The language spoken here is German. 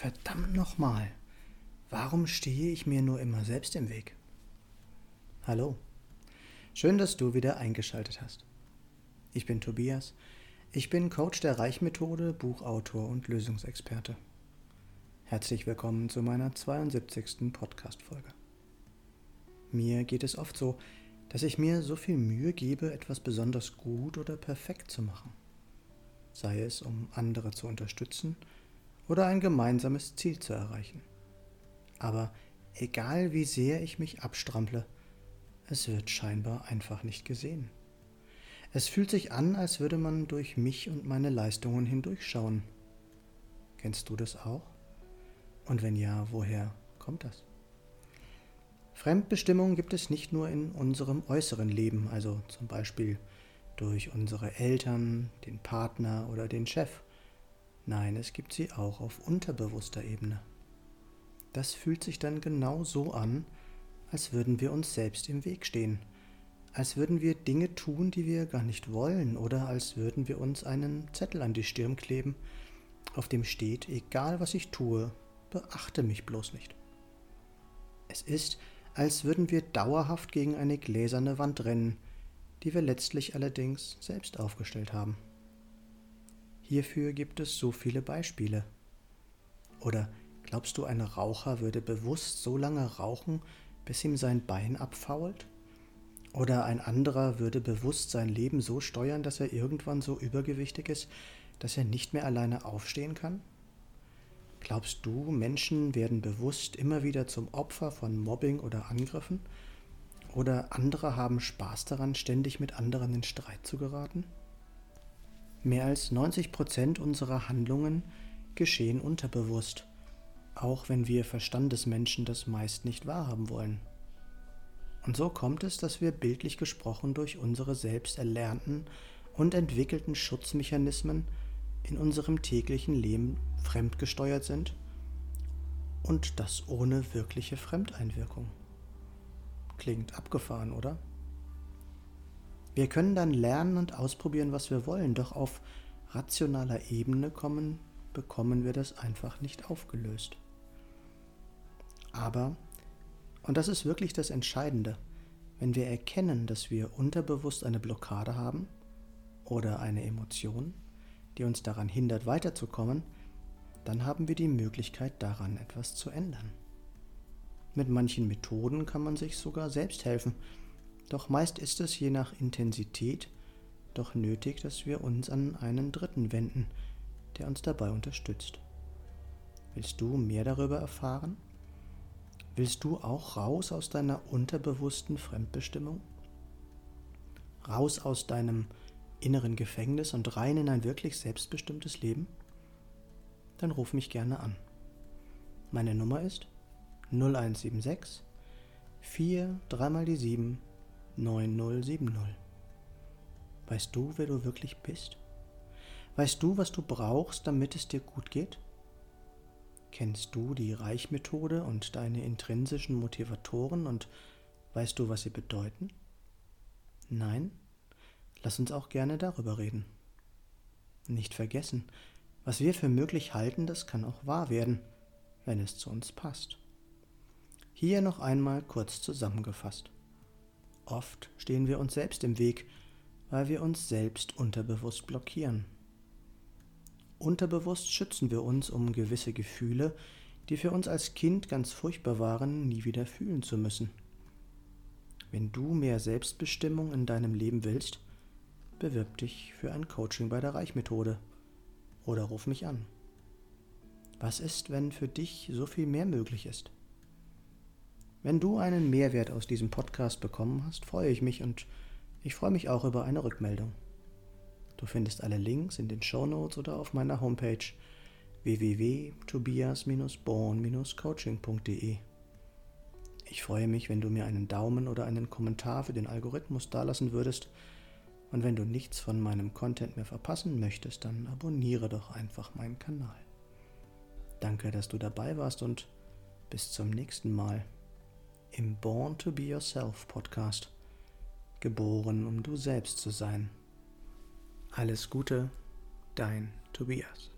Verdammt nochmal. Warum stehe ich mir nur immer selbst im Weg? Hallo. Schön, dass du wieder eingeschaltet hast. Ich bin Tobias. Ich bin Coach der Reichmethode, Buchautor und Lösungsexperte. Herzlich willkommen zu meiner 72. Podcast-Folge. Mir geht es oft so, dass ich mir so viel Mühe gebe, etwas besonders gut oder perfekt zu machen. Sei es, um andere zu unterstützen oder ein gemeinsames Ziel zu erreichen. Aber egal wie sehr ich mich abstrample, es wird scheinbar einfach nicht gesehen. Es fühlt sich an, als würde man durch mich und meine Leistungen hindurchschauen. Kennst du das auch? Und wenn ja, woher kommt das? Fremdbestimmung gibt es nicht nur in unserem äußeren Leben, also zum Beispiel durch unsere Eltern, den Partner oder den Chef. Nein, es gibt sie auch auf unterbewusster Ebene. Das fühlt sich dann genau so an, als würden wir uns selbst im Weg stehen, als würden wir Dinge tun, die wir gar nicht wollen, oder als würden wir uns einen Zettel an die Stirn kleben, auf dem steht, egal was ich tue, beachte mich bloß nicht. Es ist, als würden wir dauerhaft gegen eine gläserne Wand rennen, die wir letztlich allerdings selbst aufgestellt haben. Hierfür gibt es so viele Beispiele. Oder glaubst du, ein Raucher würde bewusst so lange rauchen, bis ihm sein Bein abfault? Oder ein anderer würde bewusst sein Leben so steuern, dass er irgendwann so übergewichtig ist, dass er nicht mehr alleine aufstehen kann? Glaubst du, Menschen werden bewusst immer wieder zum Opfer von Mobbing oder Angriffen? Oder andere haben Spaß daran, ständig mit anderen in Streit zu geraten? Mehr als 90 Prozent unserer Handlungen geschehen unterbewusst, auch wenn wir Verstandesmenschen das meist nicht wahrhaben wollen. Und so kommt es, dass wir bildlich gesprochen durch unsere selbst erlernten und entwickelten Schutzmechanismen in unserem täglichen Leben fremdgesteuert sind und das ohne wirkliche Fremdeinwirkung. Klingt abgefahren, oder? Wir können dann lernen und ausprobieren, was wir wollen, doch auf rationaler Ebene kommen, bekommen wir das einfach nicht aufgelöst. Aber, und das ist wirklich das Entscheidende, wenn wir erkennen, dass wir unterbewusst eine Blockade haben oder eine Emotion, die uns daran hindert weiterzukommen, dann haben wir die Möglichkeit daran etwas zu ändern. Mit manchen Methoden kann man sich sogar selbst helfen, doch meist ist es je nach Intensität doch nötig, dass wir uns an einen Dritten wenden, der uns dabei unterstützt. Willst du mehr darüber erfahren? Willst du auch raus aus deiner unterbewussten Fremdbestimmung? Raus aus deinem inneren Gefängnis und rein in ein wirklich selbstbestimmtes Leben? Dann ruf mich gerne an. Meine Nummer ist 0176 4 3 mal die 7 9070. Weißt du, wer du wirklich bist? Weißt du, was du brauchst, damit es dir gut geht? Kennst du die Reichmethode und deine intrinsischen Motivatoren und weißt du, was sie bedeuten? Nein? Lass uns auch gerne darüber reden. Nicht vergessen, was wir für möglich halten, das kann auch wahr werden, wenn es zu uns passt. Hier noch einmal kurz zusammengefasst. Oft stehen wir uns selbst im Weg, weil wir uns selbst unterbewusst blockieren. Unterbewusst schützen wir uns, um gewisse Gefühle, die für uns als Kind ganz furchtbar waren, nie wieder fühlen zu müssen. Wenn du mehr Selbstbestimmung in deinem Leben willst, bewirb dich für ein Coaching bei der Reichmethode oder ruf mich an. Was ist, wenn für dich so viel mehr möglich ist? Wenn du einen Mehrwert aus diesem Podcast bekommen hast, freue ich mich und ich freue mich auch über eine Rückmeldung. Du findest alle Links in den Show Notes oder auf meiner Homepage www.tobias-born-coaching.de. Ich freue mich, wenn du mir einen Daumen oder einen Kommentar für den Algorithmus dalassen würdest. Und wenn du nichts von meinem Content mehr verpassen möchtest, dann abonniere doch einfach meinen Kanal. Danke, dass du dabei warst und bis zum nächsten Mal im Born to Be Yourself Podcast. Geboren, um du selbst zu sein. Alles Gute, dein Tobias.